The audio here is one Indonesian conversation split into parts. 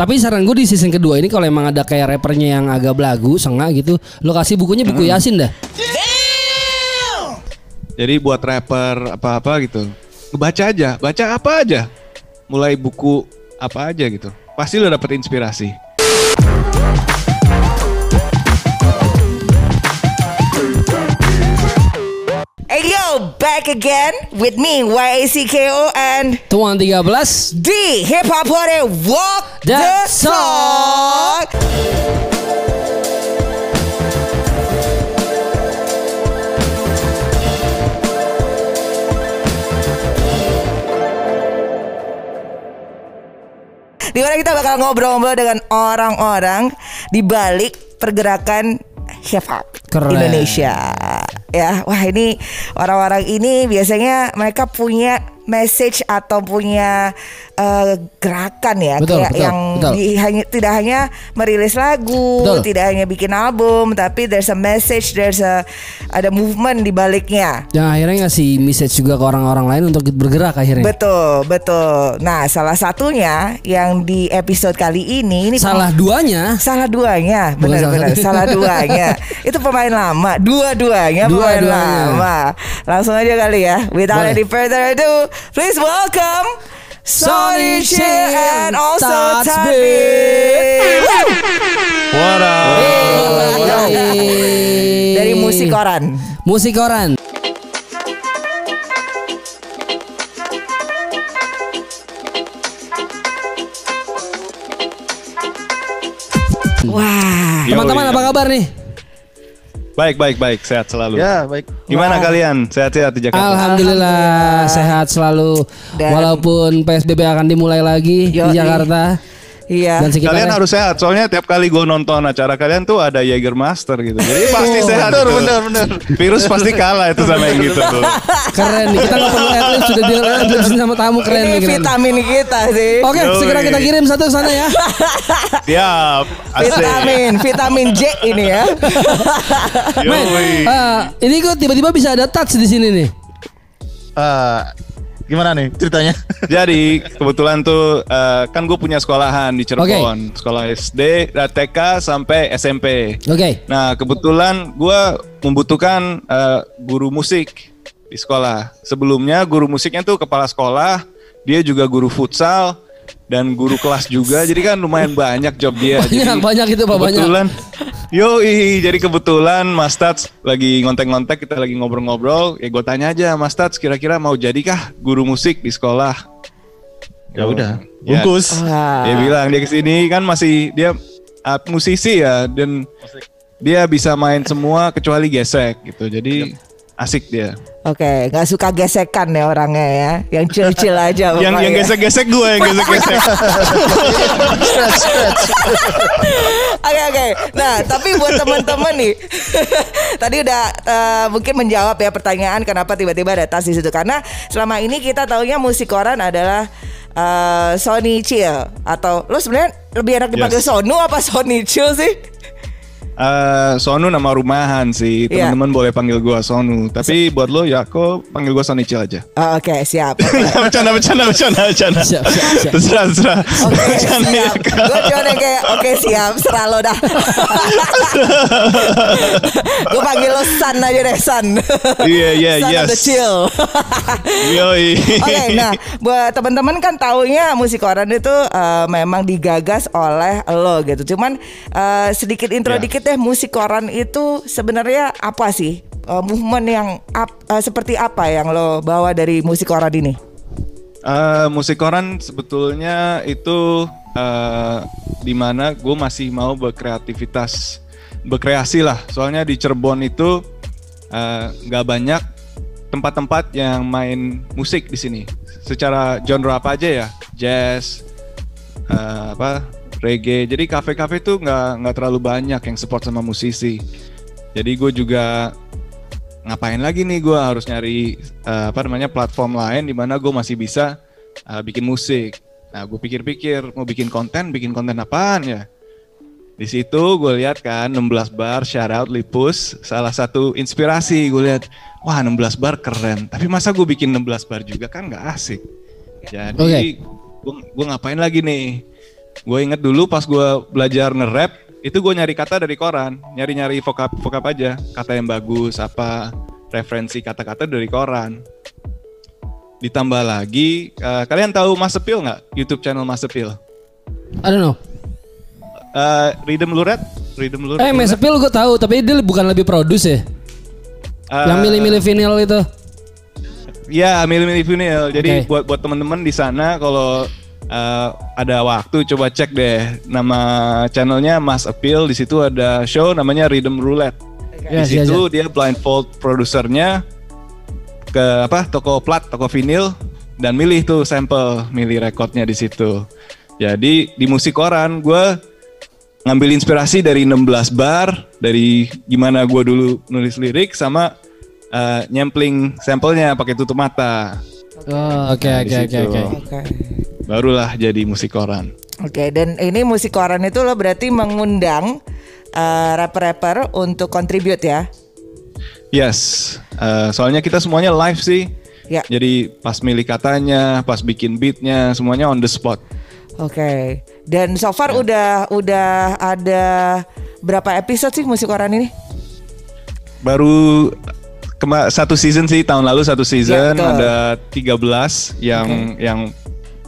Tapi saran gue di season kedua ini kalau emang ada kayak rappernya yang agak belagu, sengak gitu, lo kasih bukunya buku Yasin dah. Jadi buat rapper apa-apa gitu, baca aja, baca apa aja. Mulai buku apa aja gitu. Pasti lo dapet inspirasi. Back again with me, YACKO and Tuan 13 D Hip Hop Party Walk the, The Talk. Di mana kita bakal ngobrol-ngobrol dengan orang-orang di balik pergerakan hip hop Keren. Indonesia. Ya, wah ini orang-orang ini biasanya mereka punya message atau punya eh, gerakan ya Betul, kayak betul, yang betul. di- hanya tidak hanya merilis lagu, Betul. tidak hanya bikin album, tapi there's a message, there's a ada movement di baliknya. Yang akhirnya ngasih message juga ke orang-orang lain untuk bergerak akhirnya. Betul, betul. Nah, salah satunya yang di episode kali ini ini Salah duanya Salah duanya, salah benar-benar satu. salah duanya. Itu pemain lama, dua-duanya pemain Dua-duanya. lama. Langsung aja kali ya. Without Boleh. any further ado, please welcome Sonny Chi and also Tati. What up? Dari musik koran. Musik koran. Wah. Teman-teman apa kabar nih? Baik, baik, baik. Sehat selalu. Ya baik. Gimana Wah. kalian? Sehat-sehat di Jakarta? Alhamdulillah sehat selalu. Dan- Walaupun PSBB akan dimulai lagi di Yoi. Jakarta Iya. dan sekitarnya. Kalian harus sehat, soalnya tiap kali gue nonton acara kalian tuh ada Jägermeister gitu. Jadi pasti Oh, sehat. bener, tuh. bener, bener. Virus pasti kalah itu sama yang gitu tuh. keren nih. Kita nggak perlu adlib sudah di sama tamu keren ini nih. keren. vitamin kita sih. Oke, Yoi. segera kita kirim satu ke sana ya. Siap. Asik. Vitamin, vitamin J ini ya. Men, Yoi. eh, ini kok tiba-tiba bisa ada touch di sini nih. Eh, gimana nih ceritanya? Jadi kebetulan tuh eh, kan gue punya sekolahan di Cirebon, sekolah SD, TK sampai SMP. Oke. Nah kebetulan gue membutuhkan eh, guru musik di sekolah. Sebelumnya guru musiknya tuh kepala sekolah, dia juga guru futsal dan guru kelas juga. Jadi kan lumayan banyak job dia. Banyak, Jadi banyak itu, Pak, banyak. Kebetulan, yoi. Jadi kebetulan Mas Tats lagi ngontek-ngontek, kita lagi ngobrol-ngobrol. Ya gue tanya aja, Mas Tats kira-kira mau jadikah guru musik di sekolah? Ya udah, Ya. bungkus. Wah. Dia bilang dia ke sini kan masih dia uh, musisi ya dan dia bisa main semua kecuali gesek gitu. Jadi asik dia. Oke, nggak suka gesekan ya orangnya ya, yang chill-chill aja. yang yang gesek-gesek gue yang gesek-gesek. Oke oke. Nah, tapi buat teman-teman nih, tadi udah eh, mungkin menjawab ya pertanyaan kenapa tiba-tiba ada tas di situ karena selama ini kita taunya musik koran adalah eh, Sony Chill atau lo sebenarnya lebih enak dipanggil Yes. Sonu apa Sony Chill sih? Eh, Sonu nama rumahan sih. Iya. Teman-teman boleh panggil gue Sonu. Tapi buat lo ya kok panggil gue Sonichil aja. Oh, Oke siap. bercanda, bercanda, bercanda, bercanda. Siap, siap, siap. Terserah, terserah. Oke ya, siap. Gue cuma kayak oke siap serah lo dah. Gue panggil lo San aja deh San. Iya, iya, yes. the chill. Yoi. Oke, nah buat teman-teman kan taunya musik koran itu eh, memang digagas oleh lo gitu. Cuman eh, sedikit intro Ya. dikit deh musik koran itu sebenarnya apa sih? Eh, movement yang ap- eh, seperti apa yang lo bawa dari musik koran ini? Eh, musik koran sebetulnya itu eh di mana gue masih mau berkreativitas, berkreasi lah. Soalnya di Cirebon itu nggak banyak tempat-tempat yang main musik di sini. Secara genre apa aja ya, jazz, eh, apa, reggae. Jadi kafe-kafe tuh nggak nggak terlalu banyak yang support sama musisi. Jadi gue juga ngapain lagi nih gue harus nyari eh, apa namanya platform lain di mana gue masih bisa eh, bikin musik. Nah gue pikir-pikir mau bikin konten, bikin konten apaan ya? Di situ gue lihat kan 16 bar, shout out Lipus, salah satu inspirasi gue lihat, wah 16 bar keren. Tapi masa gue bikin 16 bar juga kan nggak asik. Jadi Oke. gue gue ngapain lagi nih? Gue inget dulu pas gue belajar nge-rap itu gue nyari kata dari koran, nyari-nyari vocab vocab aja, kata yang bagus apa referensi kata-kata dari koran. Ditambah lagi, eh, kalian tahu Mas Sepil nggak? YouTube channel Mas Sepil. I don't know. Eh, Rhythm Luret, Rhythm Luret. Eh, Mas Sepil gue tahu, tapi dia bukan lebih produce ya? Eh, yang milih-milih vinyl itu. Ya, milih-milih vinyl. Jadi Oke. buat buat teman-teman di sana kalau uh, ada waktu coba cek deh nama channelnya Mas Appeal. Di situ ada show namanya Rhythm Roulette. Ya, di situ dia blindfold produsernya ke apa toko plat, toko vinil dan milih tuh sampel, milih rekodnya di situ. Jadi di musik koran gue ngambil inspirasi dari 16 bar, dari gimana gue dulu nulis lirik sama uh, nyampling sampelnya pakai tutup mata. Oh, oke Nah, oke oke situ. oke. Barulah jadi musik koran. Oke, dan ini musik koran itu lo berarti mengundang eh, rapper-rapper untuk contribute ya? Yes, uh, soalnya kita semuanya live sih. Ya. Jadi pas milih katanya, pas bikin beatnya, semuanya on the spot. Oke. Dan so far Ya. udah udah ada berapa episode sih musik koran ini? Baru kema satu season sih tahun lalu satu season Ya, betul. ada 13 yang yang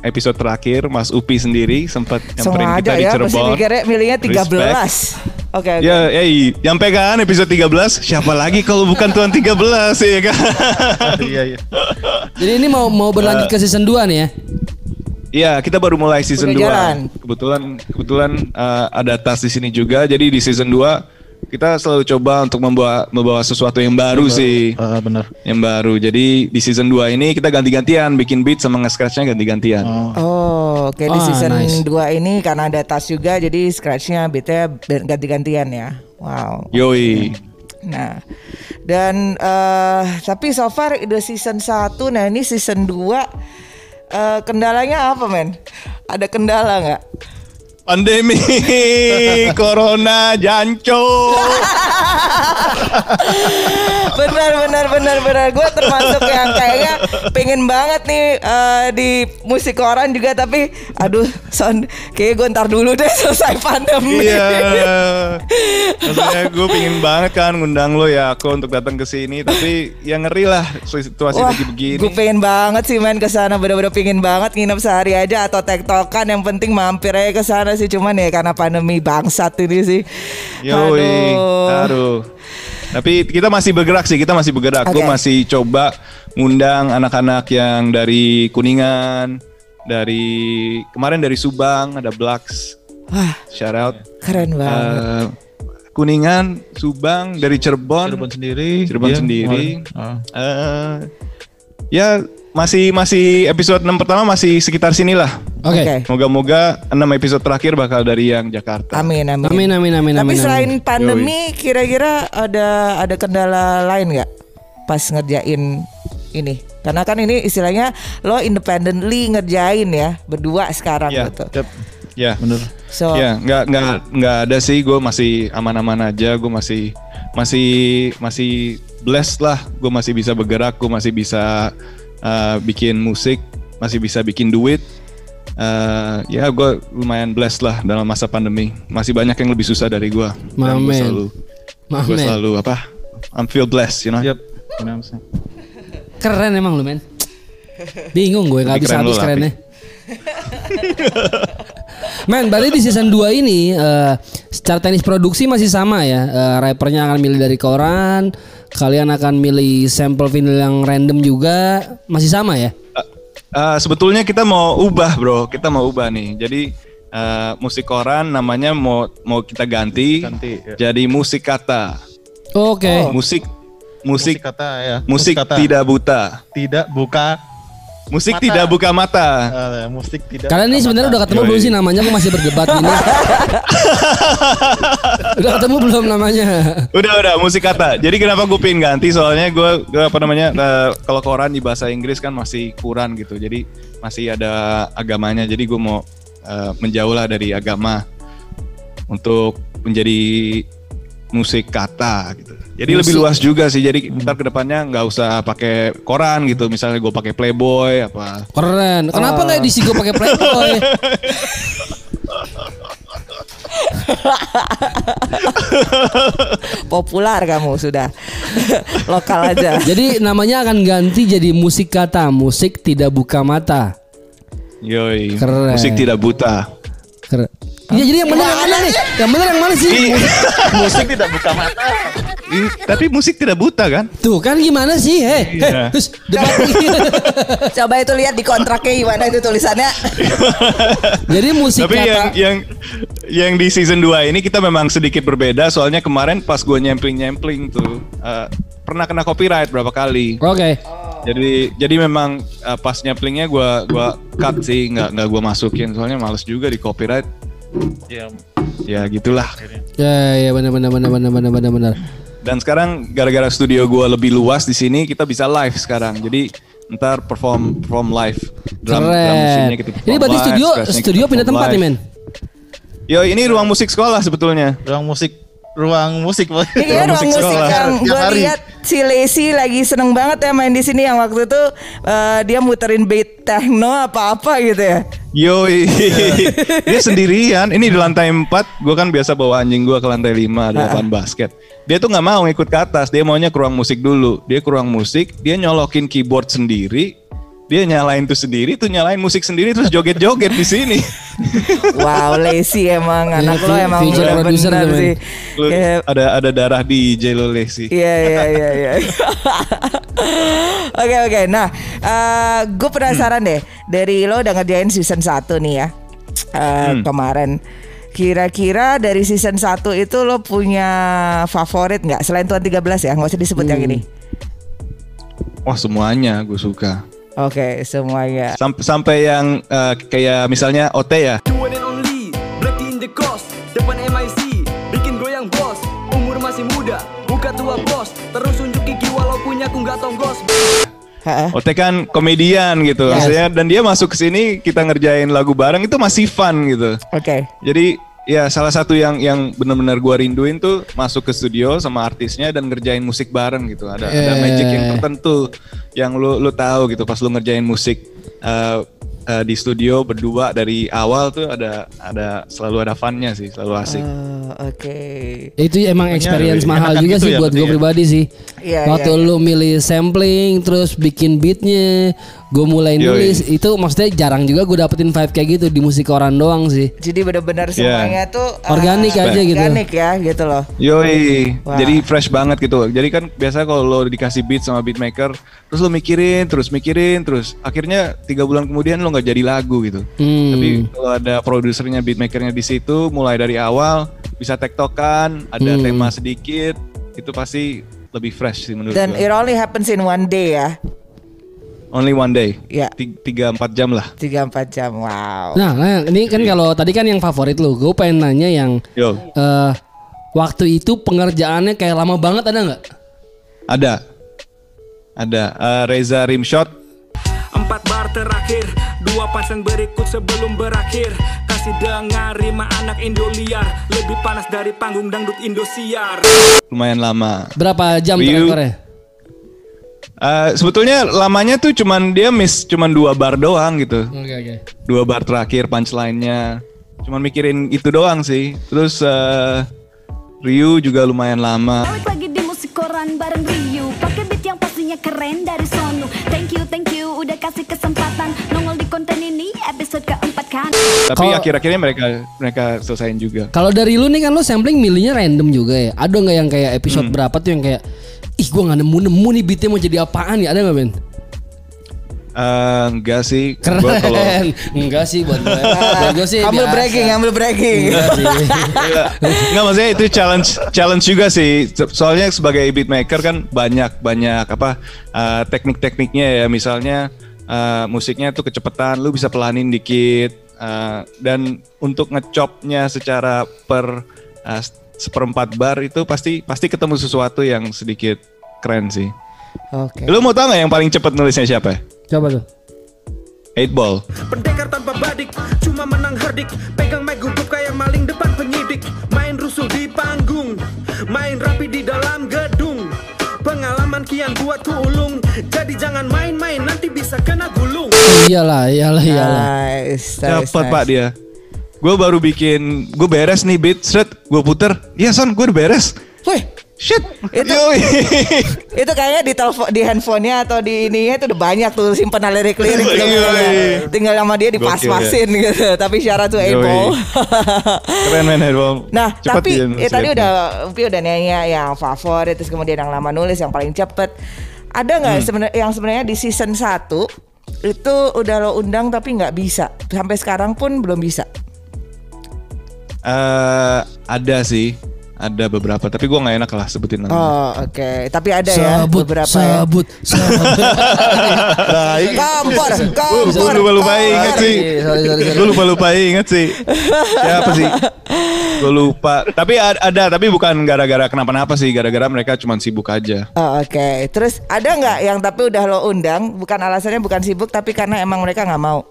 episode terakhir Mas Upi sendiri sempat nyamperin Semua kita ada di ya, pasti Cirebon. mikirnya milihnya 13. Respect. Oke, oke. Ya, eh, nyampe kan episode 13 Siapa lagi kalau bukan Tuan 13 ya kan Iya iya. Jadi ini mau mau berlanjut ke season 2 nih ya? Iya, kita baru mulai season Udah 2. jalan. Kebetulan kebetulan uh, ada tas di sini juga. Jadi di season 2 kita selalu coba untuk membawa membawa sesuatu yang baru sih. Ah, benar. Yang baru. Jadi di season 2 ini kita ganti-gantian bikin beat sama nge-scratchnya ganti-gantian. Oh. Oh, oke di Ah, season nice. 2 ini karena ada tas juga jadi scratchnya beatnya ganti-gantian ya. Wow. Yoi. Nah, dan eh tapi so far udah season 1, nah ini season 2 eh kendalanya apa men? Ada kendala nggak? Pandemi Corona Janco benar benar benar benar. Gue termasuk yang kayaknya pengen banget nih eh, di musik koran juga tapi aduh son kayaknya gue ntar dulu deh selesai pandemi. Iya. Maksudnya gue pingin banget kan ngundang lo ya aku untuk datang ke sini. Tapi ya ngeri lah situasi Wah, lagi begini gue pengen banget sih main ke sana. Bener-bener pengen banget nginep sehari aja atau tektokan. Yang penting mampir aja ke sana sih cuman ya karena pandemi bangsat ini sih. Yoi, aduh. Tapi kita masih bergerak sih, kita masih bergerak. Gue Oke. masih coba ngundang anak-anak yang dari Kuningan, dari kemarin dari Subang ada Blacks, Wah, shout out. keren banget. Eh, Kuningan, Subang, dari Cirebon, Cirebon sendiri. Cirebon iya, sendiri. Ah. Eh, ya masih masih episode 6 pertama masih sekitar sinilah. Oke. Oke. Moga-moga 6 episode terakhir bakal dari yang Jakarta. Amin amin. Amin amin amin Tapi amin. selain amin. pandemi kira-kira ada ada kendala lain nggak pas ngerjain ini? Karena kan ini istilahnya lo independently ngerjain ya berdua sekarang Iya. gitu. Yap, Ya. bener. So Ya, nggak nggak nggak ada sih. Gue masih aman-aman aja. Gue masih masih masih blessed lah. Gue masih bisa bergerak. Gue masih bisa uh, bikin musik. Masih bisa bikin duit. Uh, ya, gue lumayan blessed lah dalam masa pandemi. Masih banyak yang lebih susah dari gue. Mamen. selalu, gue selalu apa? I'm feel blessed, you know. Mas. Keren emang lu men. Bingung gue nggak bisa keren habis kerennya. Men, berarti di season 2 ini eh, secara teknis produksi masih sama ya. Eh, rappernya akan milih dari koran, kalian akan milih sampel vinyl yang random juga, masih sama ya? Uh, sebetulnya kita mau ubah bro, kita mau ubah nih. Jadi uh, musik koran namanya mau mau kita ganti, Ganti, ya. jadi musik kata. Oke. Musik musik kata ya. musik kata. tidak buta. tidak buka. Musik Mata. tidak buka mata. eh, musik tidak. Kalian ini sebenarnya udah ketemu Yoi. belum sih namanya? Aku masih berdebat ini. udah ketemu belum namanya? Udah udah musik kata. Jadi kenapa gue pengen ganti? Soalnya gue gue apa namanya uh, kalau koran di bahasa Inggris kan masih kurang gitu. Jadi masih ada agamanya. Jadi gue mau uh, menjauh lah dari agama untuk menjadi musik kata gitu. Jadi lebih luas juga sih. Jadi ntar ke depannya nggak usah pakai koran gitu. Misalnya gue pakai Playboy apa. Keren. Kenapa nggak edisi gue pakai Playboy? Populer kamu sudah. Lokal aja. Jadi namanya akan ganti jadi musik kata, musik tidak buka mata. Yoi. Keren. Musik tidak buta. Keren. Iya jadi yang benar yang mana nih? Yang benar yang mana sih? Musik tidak buka mata. Tapi musik tidak buta kan? Tuh kan gimana sih? Hei, Iya. terus debat Coba itu lihat di kontraknya gimana itu tulisannya. Jadi musik Tapi kata yang yang yang di season 2 ini kita memang sedikit berbeda soalnya kemarin pas gue nyempling-nyempling tuh eh, pernah kena copyright berapa kali. Oke. Jadi jadi memang eh, pas nyemplingnya gua gua cut sih nggak nggak gua masukin soalnya males juga di copyright. Ya, Ya gitulah. Ya ya benar benar benar benar benar benar benar. Dan sekarang gara-gara studio gua lebih luas di sini kita bisa live sekarang. Jadi ntar perform perform live drum, drum Keren. machine-nya kita perform Ini berarti live, studio kita studio pindah tempat nih men. Yo ini ruang musik sekolah sebetulnya. ruang musik, ruang musik. Ini kayaknya ruang musik musik sekolah. yang gue lihat si Lacey lagi seneng banget ya main di sini yang waktu itu eh, dia muterin beat techno apa-apa gitu ya. Yoi, dia sendirian. Ini di lantai 4, gue kan biasa bawa anjing gue ke lantai 5 di lapangan basket. Dia tuh nggak mau ngikut ke atas, dia maunya ke ruang musik dulu. Dia ke ruang musik, dia nyolokin keyboard sendiri, dia nyalain tuh sendiri, tuh nyalain musik sendiri, terus joget-joget di sini. Wow, Lacey emang Ini anak lo emang men. sih. Lu Kayak ada ada darah di Jelo Lacey. Iya iya iya iya. Oke oke. Nah, gue penasaran deh dari lo udah ngerjain season 1 nih ya. Eh, kemarin Kira-kira dari season 1 itu lo punya favorit nggak selain Tuan 13 ya? Nggak usah disebut yang ini. Wah semuanya gue suka. Oke, semuanya. Sampai sampai yang eh, kayak misalnya OT ya. Terus unjuk gigi walau punya nggak tonggos. OT kan komedian gitu, Yes. maksudnya dan dia masuk ke sini kita ngerjain lagu bareng itu masih fun gitu. Oke. Jadi ya salah satu yang yang benar-benar gua rinduin tuh masuk ke studio sama artisnya dan ngerjain musik bareng gitu. Ada ada Eh. magic yang tertentu yang lu lu tahu gitu pas lu ngerjain musik eh, eh, di studio berdua dari awal tuh ada ada selalu ada funnya sih, selalu asik. Oh, Oke. Itu emang experience lebih mahal juga gitu sih ya, buat gue ya? pribadi sih. Iya, Waktu iya, iya. lu milih sampling terus bikin beatnya, gue mulai Yoi. nulis itu maksudnya jarang juga gue dapetin vibe kayak gitu di musik orang doang sih. Jadi benar-benar semuanya tuh eh, Organik aja gitu. Organik ya gitu loh. Yoi, Wah. jadi fresh banget gitu. Jadi kan biasa kalau lo dikasih beat sama beatmaker, terus lo mikirin, terus mikirin, terus akhirnya tiga bulan kemudian lo nggak jadi lagu gitu. Hmm. Tapi kalau ada produsernya, beatmakernya di situ, mulai dari awal bisa tektokan, ada Hmm. tema sedikit, itu pasti lebih fresh sih menurut Dan gue. it only happens in one day ya. Only one day, Ya. Ti- tiga empat jam lah. 3-4 jam. Wow. Nah, nah, ini kan kalau tadi kan yang favorit lu, gue pengen nanya yang Yo, eh waktu itu pengerjaannya kayak lama banget ada nggak? ada, ada Eh, Reza Rimshot, Empat bar terakhir, dua pasang berikut sebelum berakhir Kasih dengar rima anak Indo liar Lebih panas dari panggung dangdut Indosiar lumayan lama. Berapa jam tuh Eh, sebetulnya lamanya tuh cuman dia miss cuman dua bar doang gitu. Oke oke. dua bar terakhir punchline-nya. Cuman mikirin itu doang sih. Terus eh, Ryu juga lumayan lama. Balik lagi di musik koran bareng Ryu Pakai beat yang pastinya keren dari sono Thank you, thank you udah kasih kesempatan Nongol di konten ini episode keempat kan Tapi Kalau- akhir-akhirnya mereka mereka selesaiin juga. Kalau dari lu nih kan lu sampling milihnya random juga ya. Ada nggak yang kayak episode Hmm. berapa tuh yang kayak ih gua nggak nemu nemu nih beatnya mau jadi apaan ya ada nggak Ben? Eh, enggak sih. Keren. Gua kalau Enggak sih buat gue. buat gue sih ambil biasa. breaking, ambil breaking. Enggak sih. Iya. Nggak maksudnya itu challenge challenge juga sih. Soalnya sebagai beatmaker kan banyak banyak apa eh, teknik-tekniknya ya. Misalnya eh, musiknya tuh kecepatan, lu bisa pelanin dikit. eh, dan untuk ngechopnya secara per eh, seperempat bar itu pasti pasti ketemu sesuatu yang sedikit keren sih. Oke. Lu mau tau nggak yang paling cepet nulisnya siapa? Coba tuh. Eight Ball. Pendekar tanpa badik, cuma menang herdik Pegang mic gugup kayak maling depan penyidik Main rusuh di panggung, main rapi di dalam gedung Pengalaman kian buatku ulung Jadi jangan main-main, nanti bisa kena gulung Iyalah, iyalah, iyalah. Nice, nice, Cepet nice. pak dia. Gue baru bikin, gue beres nih beat, set, gue puter, iya son, gue udah beres. Wih, Shit, Itu- itu kayaknya di telepon di handphonenya atau di ininya itu udah banyak tuh simpenan lirik-lirik Yoi. tinggal, tinggal sama dia dipas-pasin gitu. Tapi syarat tuh able. Keren men Headball. Nah, Cepet tapi ya, tadi udah Upi udah nanya yang favorit terus kemudian yang lama nulis yang paling cepet. Ada nggak Hmm. sebenarnya yang sebenarnya di season 1 itu udah lo undang tapi nggak bisa. Sampai sekarang pun belum bisa. Eh, ada sih, ada beberapa, tapi gue nggak enak lah sebutin namanya. Oh, oke. Tapi ada ya Sebut, beberapa ya. sebut, sebut. Nah, ini Kompor, Gue lupa lupa inget sih. Gue lupa lupa inget sih. Siapa sih? Gue lupa. Tapi ada, ada, tapi bukan gara-gara kenapa-napa sih. Gara-gara mereka cuma sibuk aja. Oh, Oke, terus ada nggak yang tapi udah lo undang, bukan alasannya bukan sibuk, tapi karena emang mereka nggak mau.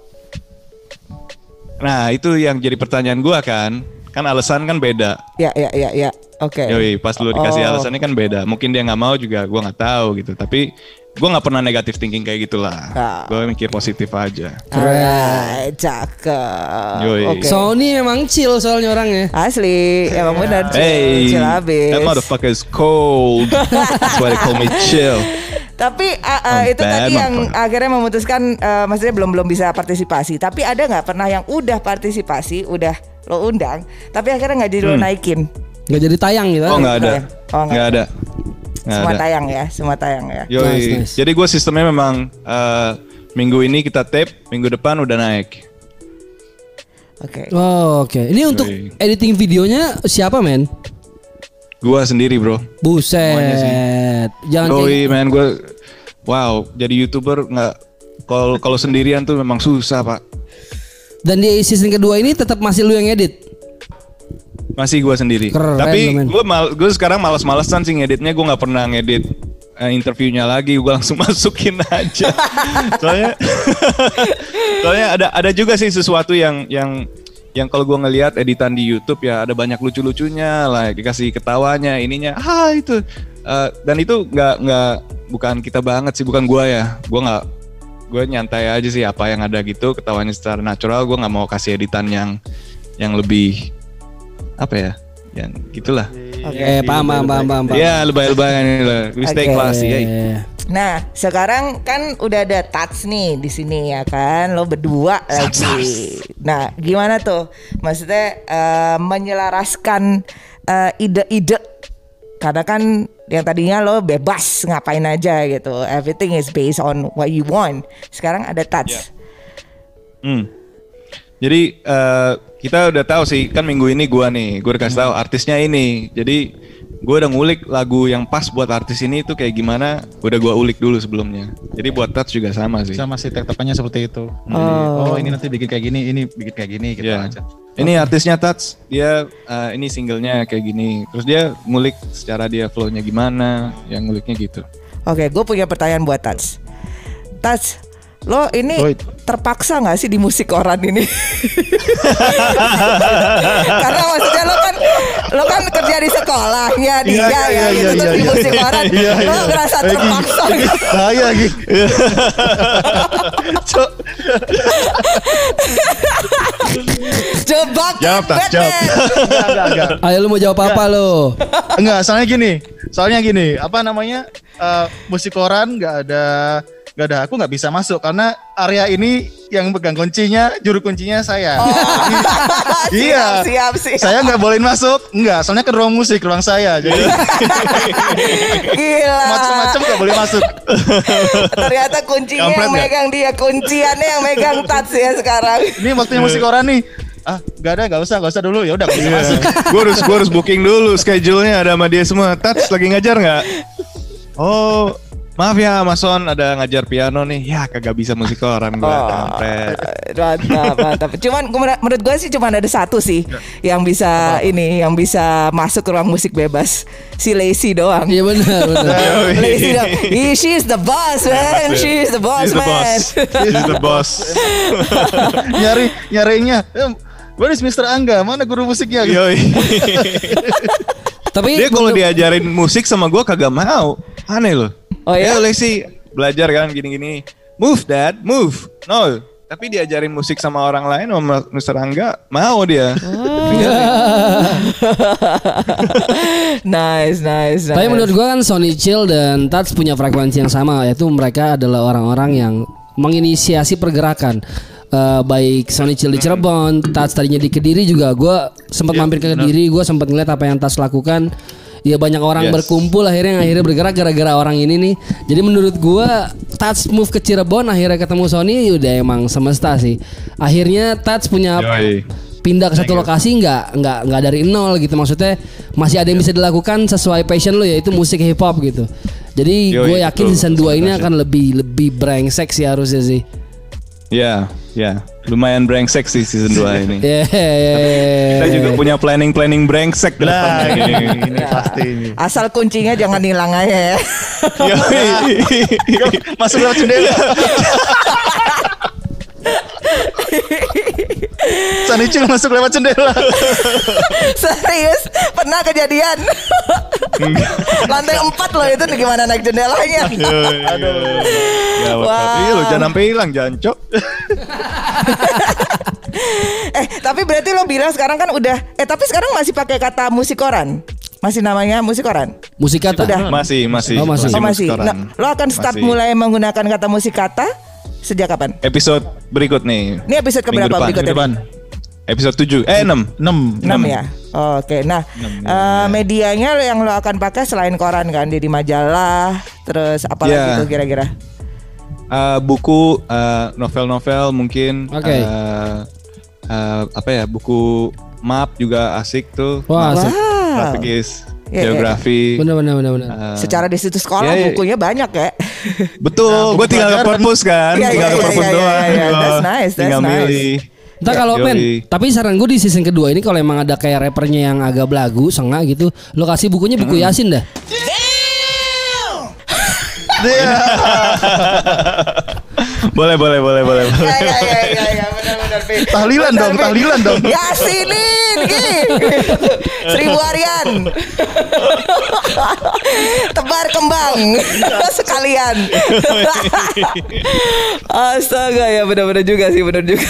Nah itu yang jadi pertanyaan gue kan. Kan alasan kan beda. Ya, ya, ya, ya. Oke. Yoi, pas lu dikasih Oh. alasannya kan beda. Mungkin dia nggak mau juga, gue nggak tahu gitu. Tapi gue nggak pernah negatif thinking kayak gitulah. Ah. Gue mikir positif aja. Alright, cakep. Yoi. Oke. Sony memang chill soalnya orangnya. Asli, emang benar Hey, chill abis. that motherfucker is cold. That's why they call me chill. Tapi uh, uh, itu bad, tadi yang akhirnya memutuskan, uh, maksudnya belum belum bisa partisipasi. Tapi ada nggak pernah yang udah partisipasi, udah lo undang, tapi akhirnya nggak jadi lo naikin. Nggak jadi tayang gitu. Hmm. Oh nggak ada, Oh, nggak nggak ada, nggak Semua ada. tayang ya, semua tayang ya. Yoi. Nice, nice. Jadi gue sistemnya memang eh, minggu ini kita tape, minggu depan udah naik. Oke. Oh, Oke, ini untuk Yoi. editing videonya siapa men? Gua sendiri bro. Buset. Jangan kayak Yoi man gue, wow jadi youtuber nggak kalau kalau sendirian tuh memang susah pak. Dan di season kedua ini tetap masih lu yang edit. Masih gue sendiri. Keren Tapi gue mal, gue sekarang malas-malesan sih ngeditnya. Gue nggak pernah ngedit eh, interviewnya lagi. Gue langsung masukin aja. soalnya, soalnya ada ada juga sih sesuatu yang yang yang kalau gue ngelihat editan di YouTube ya ada banyak lucu-lucunya lah dikasih ketawanya ininya ah itu Eh, dan itu nggak nggak bukan kita banget sih bukan gue ya gue nggak gue nyantai aja sih apa yang ada gitu ketawanya secara natural gue nggak mau kasih editan yang yang lebih apa ya yang gitulah Eh, paham, paham, paham, paham. paham. ya lebay-lebayan ini lah we stay Oke. classy ya Eh, Nah, sekarang kan udah ada touch nih di sini ya kan, lo berdua lagi. Nah, gimana tuh? Maksudnya eh, menyelaraskan eh, ide-ide karena kan yang tadinya lo bebas ngapain aja gitu. Everything is based on what you want. Sekarang ada touch. Hmm. Jadi eh, kita udah tahu sih kan minggu ini gua nih, gua udah kasih tahu artisnya ini. Jadi gua udah ngulik lagu yang pas buat artis ini itu kayak gimana, udah gua ulik dulu sebelumnya. Jadi buat touch juga sama sih. sama si tektokannya seperti itu. Oh. ini nanti bikin kayak gini, ini bikin kayak gini gitu Iya. aja. Ini artisnya Tats, dia eh, ini singlenya kayak gini. Terus dia ngulik secara dia flow-nya gimana, yang nguliknya gitu. Oke, gue punya pertanyaan buat touch. Touch, lo ini Oi. terpaksa nggak sih di musik koran ini? Karena maksudnya lo kan lo kan kerja di sekolahnya dia Iya, ya iya, gitu iya, terus iya, di iya. musik koran Iya, lo iya. ngerasa terpaksa. Bahaya lagi. Jebak Jawab, Tas, jawab. Enggak, enggak, enggak. Ayo lu mau jawab apa lo? Enggak, soalnya gini. Soalnya gini, apa namanya? eh, musik koran nggak ada nggak ada aku nggak bisa masuk karena area ini yang pegang kuncinya juru kuncinya saya. iya. siap, siap. Saya nggak bolehin masuk. Enggak, soalnya ke ruang musik, ruang saya. Jadi Gila. macam-macam nggak boleh masuk. Ternyata kuncinya Kampret yang nggak? megang dia, kunciannya yang megang touch ya sekarang. Ini waktunya musik koran nih. Ah, nggak ada, nggak usah, nggak usah dulu. Ya udah, nggak bisa masuk. gue harus gue harus booking dulu schedule-nya ada sama dia semua. Tats lagi ngajar nggak? Oh, maaf ya Mas Son ada ngajar piano nih. Ya kagak bisa musik koran gue. Oh. kampret. Mantap, mantap. Cuman menurut, gue sih cuma ada satu sih yang bisa ini, yang bisa masuk ke ruang musik bebas. Si Lacy doang. Iya benar, benar. Lacy doang. He, she's the boss, man. She's the boss, He's the man. boss. He's the boss. Nyari, nyarinya. Where is Mr. Angga? Mana guru musiknya? Yoi. Tapi Dia kalau diajarin musik sama gue kagak mau. Aneh loh. Oh ya? Ya Lexi belajar kan gini-gini. Move dad, move. No. tapi diajarin musik sama orang lain sama Mr. Angga mau dia. nice, nice, nice. Tapi menurut gua kan Sony Chill dan Tats punya frekuensi yang sama yaitu mereka adalah orang-orang yang menginisiasi pergerakan. Eh, baik Sony Chill di Cirebon, Tats tadinya di Kediri juga gua sempat mampir ke Kediri, gua sempat ngeliat apa yang Tats lakukan. Ya banyak orang Yes. berkumpul akhirnya akhirnya bergerak gara-gara orang ini nih. Jadi menurut gua Tats move ke Cirebon akhirnya ketemu Sony udah emang semesta sih. Akhirnya Tats punya Yoi. pindah ke satu lokasi nggak nggak nggak dari nol gitu maksudnya masih ada yang bisa dilakukan sesuai passion lo yaitu musik hip hop gitu jadi gue yakin betul, season betul, 2 ini akan lebih lebih brengsek sih harusnya sih Ya, ya. Lumayan brengsek sih season 2 ini. yeah. Kita juga punya planning-planning brengsek ke Lah, depannya. ini, ini pasti ini. Asal kuncinya jangan hilang aja ya. Masuk lewat jendela. Sanicil masuk lewat jendela. Serius, pernah kejadian. Lantai 4 loh itu gimana naik jendelanya. Aduh. Ya, Wah. Wah. Iya lo jangan sampai hilang jancok. eh, tapi berarti lo bilang sekarang kan udah eh tapi sekarang masih pakai kata musik koran. Masih namanya musik koran. musik kata Udah. Masih, masih. Oh, masih. Oh masih. musik Nah, lo akan start Masih. mulai menggunakan kata musik kata sejak kapan? Episode berikut nih. Ini episode Minggu keberapa depan. berikutnya? Depan. Episode 7. Eh 6. 6. 6 ya. Oh, Oke. Nah, eh, medianya lo yang lo akan pakai selain koran kan, di majalah, terus apa lagi Ya. tuh kira-kira? Eh, buku eh, novel-novel mungkin Oke. eh, eh, apa ya buku map juga asik tuh wah Wow. asik. strategis Iya, iya. geografi bener bener bener bener Eh, Secara di situs sekolah ya, ya. bukunya banyak ya. betul gue tinggal ke perpus kan Iya, tinggal iya, ke iya, perpus iya, doang iya, iya. That's nice, that's tinggal nice. milih Entah kalau men, tapi saran gue di season kedua ini kalau emang ada kayak rappernya yang agak belagu, sengak gitu, lo kasih bukunya buku Yasin dah. boleh boleh boleh boleh boleh Iya iya iya iya ya, benar-benar. Pi. Tahlilan dong, tahlilan dong. Yasinin. Seribu harian. Tebar kembang sekalian. Astaga ya benar-benar juga sih benar juga.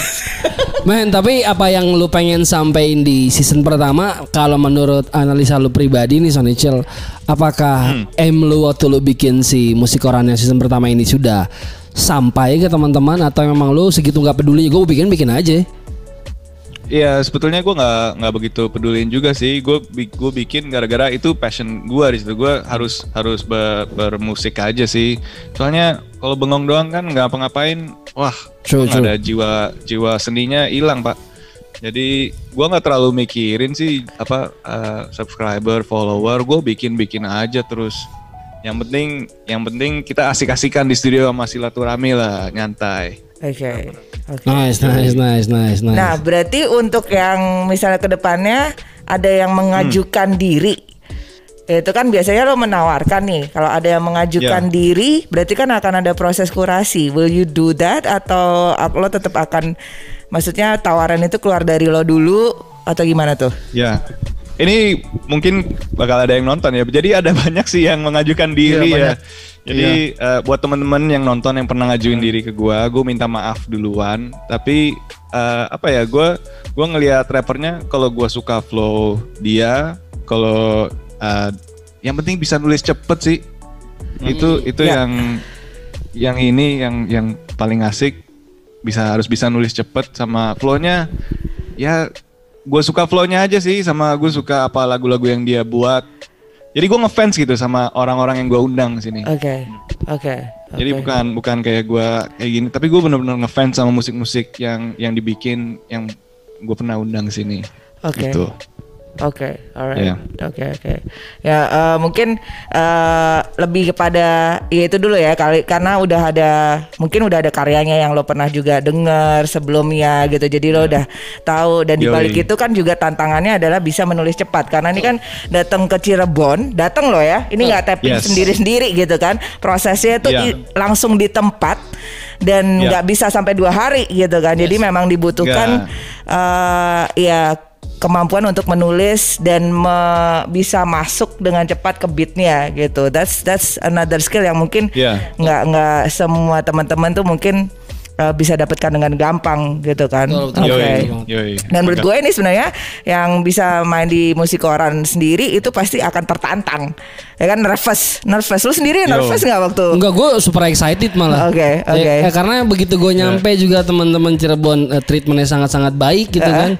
Men, tapi apa yang lu pengen sampein di season pertama kalau menurut analisa lu pribadi nih Sony Chill, apakah aim lu waktu lu bikin si musik koran yang season pertama ini sudah sampai ke teman-teman atau memang lu segitu nggak peduli gue bikin bikin aja. Iya sebetulnya gue nggak nggak begitu pedulin juga sih. Gue gue bikin gara-gara itu passion gue di situ. Gue harus harus be- bermusik aja sih. Soalnya kalau bengong doang kan nggak apa-ngapain wah nggak true. ada jiwa jiwa seninya hilang pak. Jadi gue nggak terlalu mikirin sih apa eh, subscriber follower gue bikin bikin aja terus yang penting yang penting kita asik-asikan di studio sama silaturahmi lah nyantai Oke. Oke. nice nice nice nice nice Nah, berarti untuk yang misalnya ke depannya ada yang mengajukan diri. Itu kan biasanya lo menawarkan nih. Kalau ada yang mengajukan Ya. diri, berarti kan akan ada proses kurasi. Will you do that atau lo tetap akan maksudnya tawaran itu keluar dari lo dulu atau gimana tuh? Ya, ini mungkin bakal ada yang nonton ya. Jadi ada banyak sih yang mengajukan diri Iya, ya. banyak. Jadi eh, buat teman-teman yang nonton yang pernah ngajuin diri ke gua, gue minta maaf duluan. Tapi eh, apa ya, gua gua ngelihat rappernya kalau gua suka flow dia, kalau eh, yang penting bisa nulis cepet sih. Itu itu Ya. yang yang ini yang yang paling asik bisa harus bisa nulis cepet sama flownya ya gue suka flownya aja sih sama gue suka apa lagu-lagu yang dia buat jadi gue ngefans gitu sama orang-orang yang gue undang sini Oke. Oke. jadi oke. bukan bukan kayak gue kayak gini tapi gue bener-bener ngefans sama musik-musik yang yang dibikin yang gue pernah undang sini Oke. gitu Oke, alright. Iya. Oke, oke. Ya eh, mungkin eh, lebih kepada ya itu dulu ya kali karena udah ada mungkin udah ada karyanya yang lo pernah juga dengar sebelumnya gitu. Jadi lo udah tahu dan di Yoi. balik itu kan juga tantangannya adalah bisa menulis cepat karena ini kan datang ke Cirebon, datang lo ya. Ini nggak tapping Yes. sendiri-sendiri gitu kan. Prosesnya itu i- langsung di tempat dan nggak bisa sampai dua hari gitu kan. Jadi memang dibutuhkan eh ya kemampuan untuk menulis dan me- bisa masuk dengan cepat ke beatnya gitu. That's that's another skill yang mungkin Iya. nggak nggak semua teman-teman tuh mungkin uh, bisa dapatkan dengan gampang gitu kan. Oke. Yoi, yoi. Dan menurut gue ini sebenarnya yang bisa main di musik koran sendiri itu pasti akan tertantang. Ya kan nervous, nervous. Lu sendiri Yo. nervous nggak waktu? Enggak, gue super excited malah. Oke, oke. Eh, eh, karena begitu gue nyampe juga teman-teman Cirebon eh, treatmentnya sangat-sangat baik gitu Heeh. kan.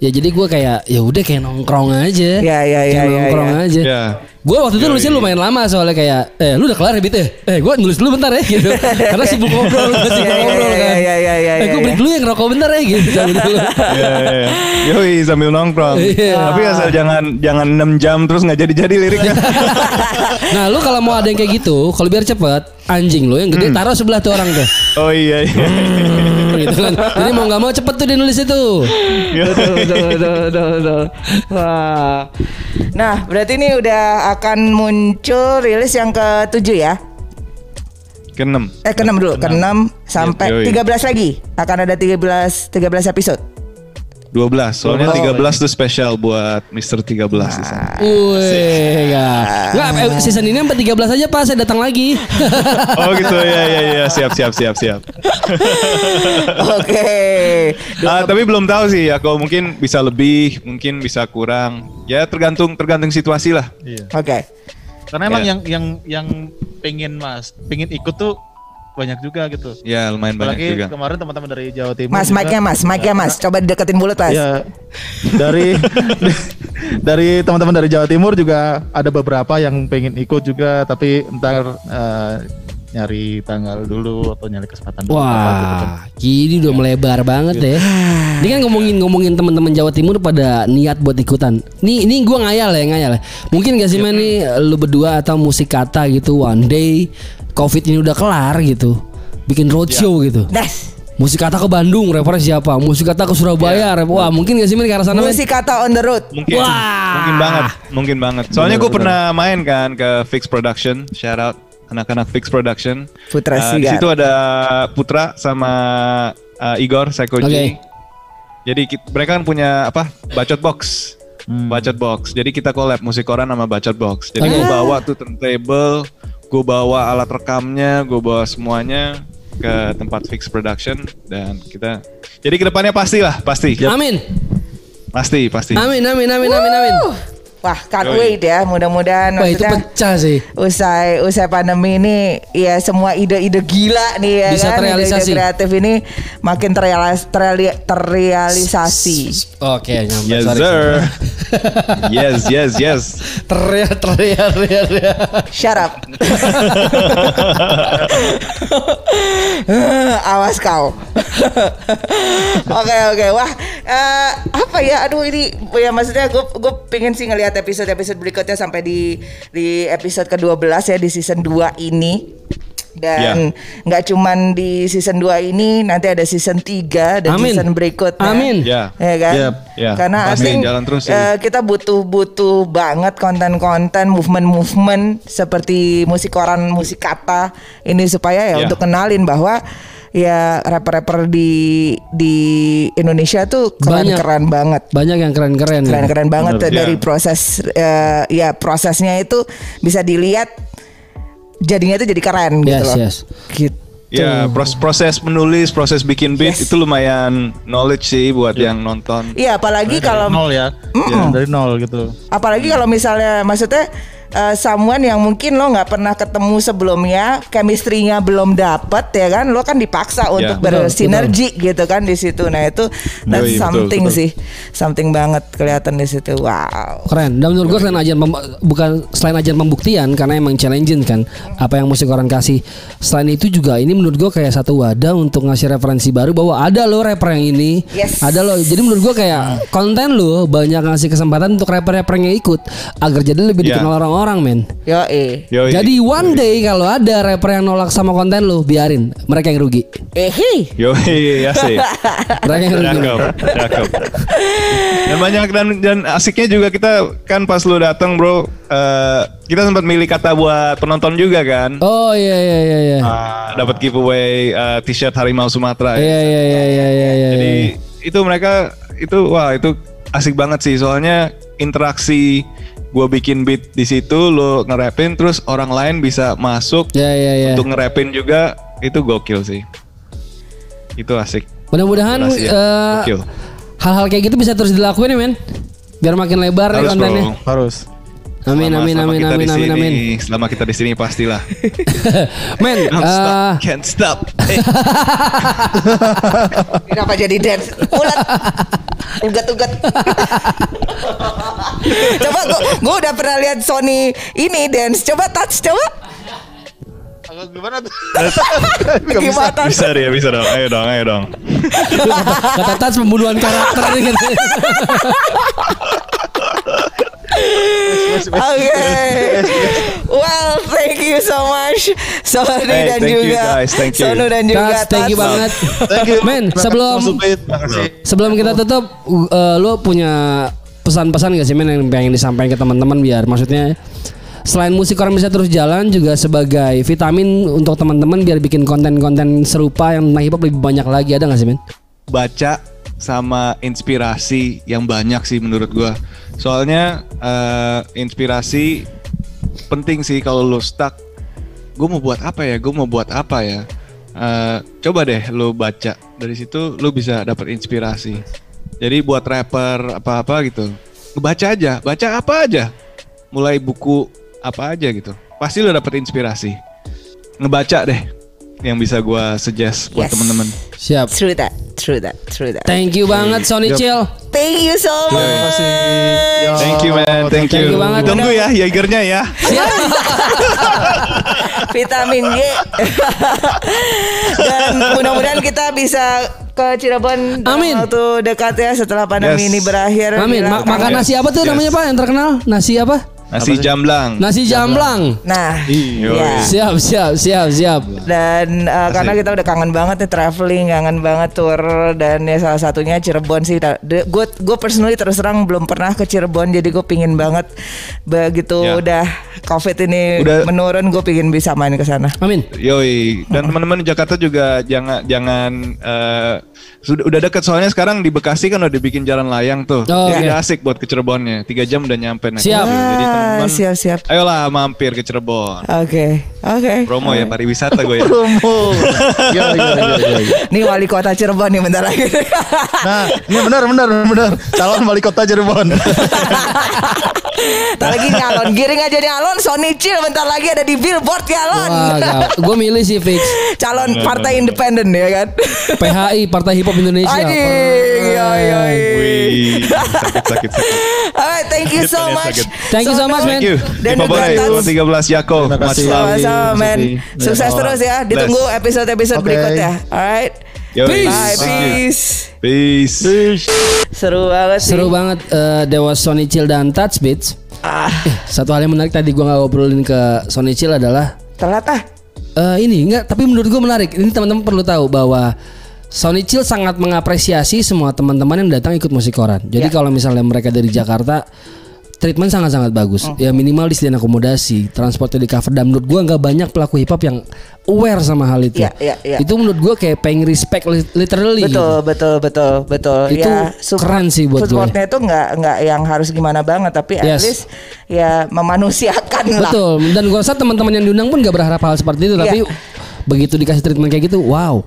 Ya jadi gue kayak ya udah kayak nongkrong aja. Ya, ya, ya, Kayak ya, nongkrong ya. aja. Ya. Gue waktu itu nulisnya lumayan lama soalnya kayak eh lu udah kelar ya Bit ya? Eh gue nulis dulu bentar ya gitu. Karena sibuk ngobrol, gue sibuk Ya, ya, ngobrol ya, kan. ya, ya, ya, Eh gue ya, break ya. dulu ya ngerokok bentar ya gitu. Iya, iya. Yoi sambil nongkrong. Iya. Tapi asal jangan jangan 6 jam terus nggak jadi-jadi liriknya. nah lu kalau mau ada yang kayak gitu, kalau biar cepet anjing lu yang Hmm. gede taruh sebelah tuh orang tuh. oh iya iya. gitu kan. Jadi mau nggak mau cepet tuh dia nulis itu. betul, betul, betul, betul. Wah. Nah, berarti ini udah akan muncul rilis yang ke-7 ya? Keenam. Eh, ke-6 dulu, ke-6 sampai Yoi. 13 lagi. Akan ada 13 13 episode. 12. Soalnya Oh. 13 tuh spesial buat Mr. 13 di sana. Wih, enggak. Enggak, eh, season ini sampai 13 aja Pak, saya datang lagi. Oh gitu ya ya ya siap siap siap siap. Oke. Ah, tapi belum tahu sih ya kalau mungkin bisa lebih, mungkin bisa kurang. Ya tergantung tergantung situasi lah. Iya. Oke. Karena emang Ya. yang yang yang pengen mas, pengen ikut tuh banyak juga gitu. Ya lumayan banyak Apalagi juga. kemarin teman-teman dari Jawa Timur. Mas, mic-nya Mas, mic-nya Mas. Coba dideketin mulut, Mas. Ya dari dari teman-teman dari Jawa Timur juga ada beberapa yang pengen ikut juga tapi ntar eh, nyari tanggal dulu atau nyari kesempatan dulu. apa gitu kan. Wah, gini udah melebar banget deh. Ini kan ngomongin ngomongin teman-teman Jawa Timur pada niat buat ikutan. Nih, ini gua ngayal ya, ngayal. ya. Mungkin gak sih man nih lu berdua atau musik kata gitu one day Covid ini udah kelar gitu. Bikin roadshow gitu. Das. Musik kata ke Bandung, referensi siapa? Musik kata ke Surabaya, rep- wah mungkin gak sih man ke arah sana? Musik kata on the road. Mungkin Wah. mungkin banget, mungkin banget. Soalnya gue pernah main kan ke Fix Production, shout out anak-anak Fix Production. Putra di Sigar. situ ada Putra sama ah, Igor Sekoji. Oke. Jadi ki- mereka kan punya apa? Bacot box. Bacot box. Jadi kita collab musik koran sama Bacot box. Jadi Oke. gue bawa tuh turntable, gue bawa alat rekamnya, gue bawa semuanya ke tempat Fix Production dan kita jadi ke depannya pasti lah pasti Amin. pasti pasti Amin, amin, amin, amin, amin. Wah, can't Yoi. wait ya. Mudah-mudahan Wah itu pecah sih. usai usai pandemi ini ya semua ide-ide gila nih ya Bisa kan terrealisasi. ide-ide kreatif ini makin terrealis, terreali- terrealisasi. Oke, nyampe. Yes sorry. sir. yes yes yes. Teriak, teriak, teriak. Shut up. Awas kau. Oke oke wah eh, apa ya aduh ini ya maksudnya gue gue pengen sih ngelihat episode episode berikutnya sampai di di episode ke-12 ya di season 2 ini dan nggak cuman di season 2 ini nanti ada season 3 dan Amin. season berikutnya Amin. Ya. ya kan Yep. Ya, karena pasti think, jalan terus sih. eh, kita butuh butuh banget konten-konten movement-movement seperti musik koran musik kata ini supaya ya Ya. untuk kenalin bahwa ya rapper-rapper di di Indonesia tuh Banyak. keren-keren banget Banyak yang keren-keren. ya. keren-keren banget Bener. dari Ya. proses eh, ya prosesnya itu bisa dilihat jadinya itu jadi keren gitu Yes, loh yes. gitu Ya pros- proses menulis, proses bikin beat Yes. itu lumayan knowledge sih buat yang nonton. iya apalagi Dari kalau nol ya, Ya, dari nol gitu. apalagi kalau misalnya maksudnya eh, someone yang mungkin lo nggak pernah ketemu sebelumnya, chemistry-nya belum dapet ya kan, lo kan dipaksa untuk betul, bersinergi gitu kan di situ. Nah itu that's Yoi, betul, something betul. sih, something banget kelihatan di situ. Wow. Keren. Dan menurut gue selain ajar bukan selain ajar pembuktian karena emang challenging kan apa yang musik orang kasih. Selain itu juga ini menurut gue kayak satu wadah untuk ngasih referensi baru bahwa ada loh rapper yang ini. Yes. Ada loh. Jadi menurut gue kayak konten lo banyak ngasih kesempatan untuk rapper-rapper yang ikut agar jadi lebih Ya. dikenal orang-orang men. Yo eh. Jadi one day kalau ada rapper yang nolak sama konten lo biarin mereka yang rugi. ehi. Yoi, asik. Mereka yang rugi. Cakep, cakep. Dan banyak dan dan asiknya juga kita kan pas lu datang bro, eh, kita sempat milih kata buat penonton juga kan. Oh iya iya iya iya. Ah, dapat giveaway eh, t-shirt Harimau Sumatera. ya. Iya iya iya iya iya iya. Jadi itu mereka itu wah itu asik banget sih soalnya interaksi gue bikin beat di situ lo ngerapin terus orang lain bisa masuk Iya iya iya. untuk ngerapin juga itu gokil sih. Itu asik. Mudah-mudahan ya. eh, Gokil. hal-hal kayak gitu bisa terus dilakuin ya men. Biar makin lebar nih Harus kontennya. bro. Harus. Amin Selama- amin selama amin amin amin amin. Selama kita di sini pastilah. Men, stop, can't stop. Kenapa jadi dance? Ulat. Ugat-ugat. coba gua, gua udah pernah lihat Sony ini dance. Coba touch coba. Agak gimana tuh? Gimana? bisa dia, bisa dong. Ayo dong, ayo dong. kata Tats pembunuhan karakter nih Oke. Well, thank you so much Sony Hey, dan thank you, juga guys. Thank you. Sonu dan juga Tats, thank you banget. Thank you. Men, sebelum sebelum kita tutup, uh, lu punya pesan-pesan gak sih men yang pengen disampaikan ke teman-teman biar maksudnya selain musik orang bisa terus jalan juga sebagai vitamin untuk teman-teman biar bikin konten-konten serupa yang tentang hip hop lebih banyak lagi ada gak sih men? baca sama inspirasi yang banyak sih menurut gua. Soalnya eh, inspirasi penting sih kalau lo stuck. Gue mau buat apa ya? Gue mau buat apa ya? Eh, coba deh lo baca dari situ lo bisa dapat inspirasi. Jadi buat rapper apa-apa gitu, baca aja, baca apa aja, mulai buku apa aja gitu, pasti lo dapet inspirasi. Ngebaca deh, yang bisa gua suggest buat Yes. temen-temen. Siap. True that, true that, true that. Thank you banget Sony Chill. Thank you so much. Thank you man, thank, Thank you banget. Tunggu ya Jagernya ya. Vitamin G. Dan mudah-mudahan kita bisa ke Cirebon dalam Amin. waktu dekat ya setelah pandemi Yes. ini berakhir. Amin. Ma- makan nasi apa tuh Yes. namanya Pak yang terkenal? Nasi apa? Nasi jamblang. Nasi jamblang. Nah, Yoi. ya. Siap, siap, siap, siap. Dan uh, karena kita udah kangen banget nih traveling, kangen banget tour dan ya salah satunya Cirebon sih. Gue gue personally terus terang belum pernah ke Cirebon, jadi gue pingin banget begitu Ya. udah COVID ini Udah- menurun, gue pingin bisa main ke sana. Amin. Yoi. Dan teman-teman di Jakarta juga jangan jangan eh, sudah udah dekat soalnya sekarang di Bekasi kan udah dibikin jalan layang tuh. Oh, Jadi oke. asik buat ke Cirebonnya. Tiga jam udah nyampe naik Siap. Jadi teman-teman siap siap. Ayolah mampir ke Cirebon. Oke, oke. Promo ya pariwisata gue ya. Promo. Iya, iya, iya. Nih wali kota Cirebon nih bentar lagi. Nah, ini benar benar benar. Calon wali kota Cirebon. Bentar lagi nyalon, giring aja nyalon. Sony Chill bentar lagi ada di billboard nyalon. Wah, gue milih sih fix Calon partai independen ya kan. PHI Partai Hip Hop Indonesia. Anjing, yo yo. Wih, sakit sakit sakit. Alright, thank you so much. Thank you so much, Thank you. Dan Tats. 13 Yako. Terima kasih. Sama-sama men. Sukses terus ya. Ditunggu episode-episode berikutnya. Alright. Yoi. Bye, Thank you. peace. Peace. Seru banget sih. Seru banget eh, Dewa Sony Chill dan Touch Beats. Ah, Eh, satu hal yang menarik tadi gue nggak ngobrolin ke Sony Chill adalah telat ah. eh, ini enggak, tapi menurut gue menarik. Ini teman-teman perlu tahu bahwa Sony Chill sangat mengapresiasi semua teman-teman yang datang ikut musik koran. Jadi Ya. kalau misalnya mereka dari Jakarta treatment sangat-sangat bagus. Hmm. Ya minimal disediakan akomodasi, transportnya di cover. Dan menurut gua nggak banyak pelaku hip hop yang aware sama hal itu. Iya, iya, iya. Itu menurut gua kayak paying respect li- literally. Betul, gitu. betul, betul, betul. Itu ya, keren sih buat gue. Supportnya itu nggak nggak yang harus gimana banget, tapi at Yes. least ya memanusiakan lah. Betul. Dan gua rasa teman-teman yang diundang pun nggak berharap hal seperti itu. Iya. Tapi begitu dikasih treatment kayak gitu, wow,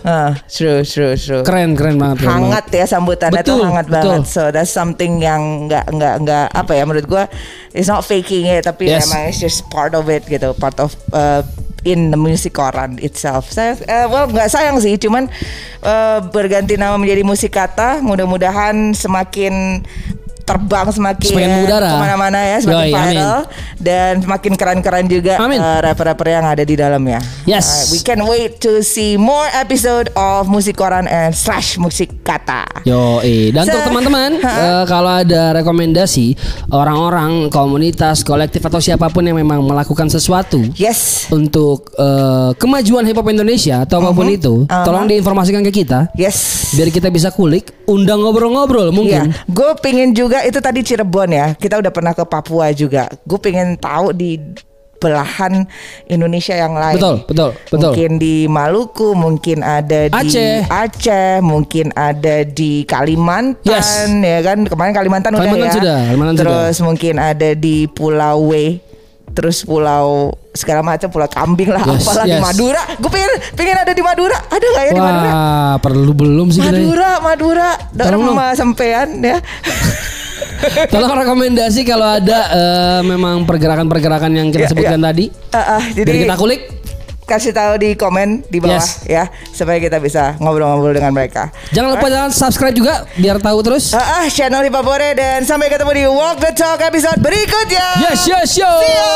Ah, true, true, true. keren, keren banget. hangat ya sambutannya Betul, tuh hangat betul. banget. So that's something yang nggak nggak nggak apa ya menurut gua it's not faking it tapi Yes. emang it's just part of it gitu, part of uh, in the music koran itself. Saya eh, well nggak sayang sih, cuman eh, berganti nama menjadi musik kata. Mudah-mudahan semakin terbang semakin, Semakin mengudara. ke mana-mana ya semakin Yoi, amin. viral dan semakin keren-keren juga Amin. eh, rapper-rapper yang ada di dalamnya. Yes. Alright, we can wait to see more episode of musik koran and slash musik kata. Yo, dan untuk Se- teman-teman eh, kalau ada rekomendasi orang-orang, komunitas, kolektif atau siapa pun yang memang melakukan sesuatu Yes. untuk eh, kemajuan hip hop Indonesia atau apa pun itu, Uh-huh. tolong diinformasikan ke kita Yes. biar kita bisa kulik, undang ngobrol-ngobrol mungkin. gue pengen juga itu tadi Cirebon ya. Kita udah pernah ke Papua juga. Gue pengen tahu di belahan Indonesia yang lain. Betul, betul, betul. Mungkin di Maluku, mungkin ada di Aceh. Aceh, mungkin ada di Kalimantan, Yes. ya kan? Kemarin Kalimantan, udah Kalimantan ya. sudah, Kalimantan Terus mungkin ada di Pulau W. terus pulau segala macam pulau kambing lah Yes, apalah di yes. Madura gue pengen pengen ada di Madura ada nggak ya di Madura Wah, perlu belum sih kita. Madura Madura dorong dong. sama sampean ya Tolong rekomendasi kalau ada eh, memang pergerakan-pergerakan yang kita Ya, sebutkan ya. tadi. Ah, ah, Jadi jadi kita kulik. kasih tahu di komen di bawah Yes. ya supaya kita bisa ngobrol-ngobrol dengan mereka. Jangan lupa jangan subscribe juga biar tahu terus. Ah, ah, channel Hipapore dan sampai ketemu di Walk the Talk episode berikutnya. Yes, yes, yo. See ya.